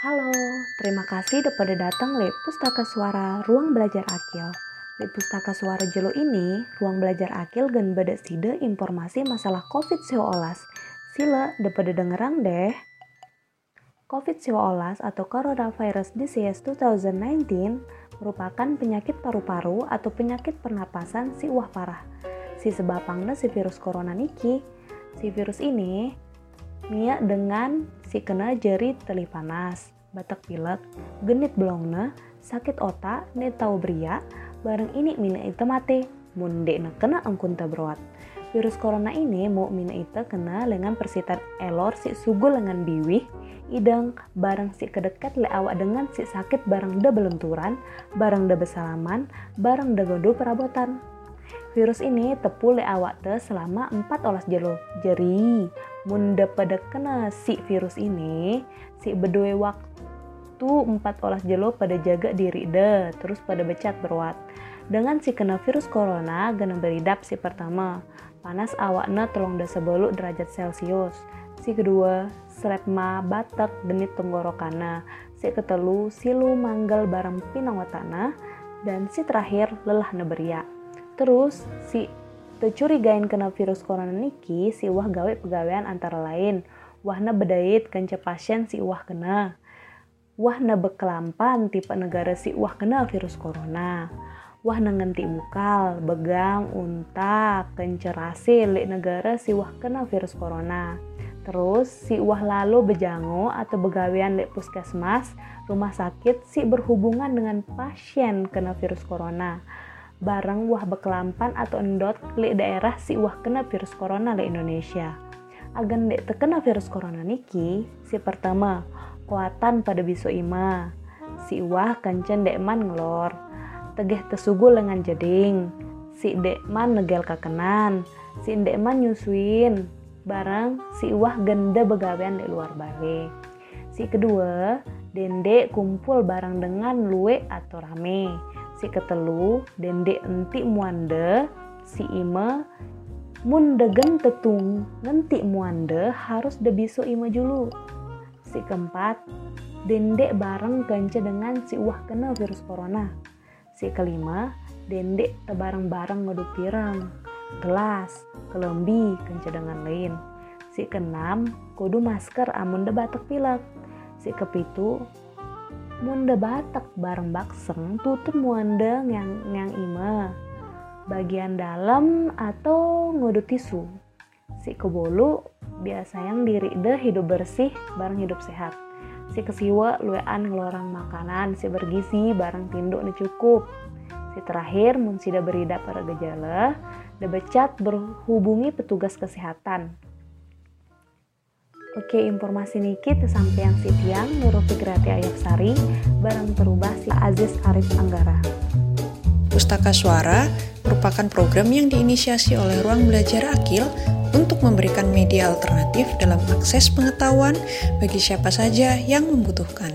Halo, terima kasih pada datang le Pustaka Suara Ruang Belajar Akil. Di Pustaka Suara Jelo ini, Ruang Belajar Akil gan beda side informasi masalah COVID-19. Sila pada dengerang deh. COVID-19 atau Coronavirus Disease 2019 merupakan penyakit paru-paru atau penyakit pernapasan si wah parah. Si sebabangnya si virus corona niki. Si virus ini Mia dengan si kena jeri teli panas, batak pilek, genit belongna, sakit otak, ne tau beria, bareng ini mina itu mati, munde na kena angkun beruat. Virus corona ini mau mina itu kena dengan persitan elor si sugu lengan biwih, idang barang si kedekat le awak dengan si sakit barang da belenturan, barang da besalaman, barang da godo perabotan. Virus ini tepu le awak te selama 4 olas jelo. Jeri, munda pada kena si virus ini, si bedue waktu 4 olas jelo pada jaga diri de, terus pada becat beruat. Dengan si kena virus corona, gana beridap si pertama, panas awakna telung da sebelu derajat celcius. Si kedua, srepma batak denit tenggorokana. Si ketelu, silu manggal barang pinang watana. Dan si terakhir, lelah neberia. Terus si tercurigain kena virus corona niki si wah gawe pegawaian antara lain. Wahna bedait kanca pasien si wah kena. Wahna bekelampan tipe negara si wah kena virus corona. Wah ngenti bukal begang unta kencerasi lek negara si wah kena virus corona. Terus si wah lalu bejango atau begawean lek puskesmas rumah sakit si berhubungan dengan pasien kena virus corona barang wah bekelampan atau endot li daerah si wah kena virus corona di Indonesia. Agan dek terkena virus corona niki, si pertama, kuatan pada bisu ima. Si wah kancen dek man ngelor. Tegeh tesugu lengan jeding. Si dek man negel kakenan. Si dek man nyusuin. Barang si wah genda begawean di luar balik. Si kedua, dendek kumpul barang dengan luwe atau rame si ketelu dende enti muanda si ima mun degen tetung ngenti muanda harus debiso ima julu. Si keempat dende bareng ganca dengan si uah kena virus corona. Si kelima dende tebareng-bareng ngadu pirang. Gelas kelembi ganca dengan lain. Si keenam kudu masker amun de batuk pilek. Si kepitu munda batak bareng bakseng tutup muanda yang yang ima. Bagian dalam atau ngudut tisu. Si kebolu biasa yang diri deh hidup bersih bareng hidup sehat. Si kesiwa luean ngelorang makanan si bergizi bareng tinduk nih cukup. Si terakhir mun sida berida pada gejala debecat berhubungi petugas kesehatan Oke, informasi niki yang si tiang Nurul Fikrati Ayap Sari barang terubah si Aziz Arif Anggara. Pustaka Suara merupakan program yang diinisiasi oleh Ruang Belajar Akil untuk memberikan media alternatif dalam akses pengetahuan bagi siapa saja yang membutuhkan.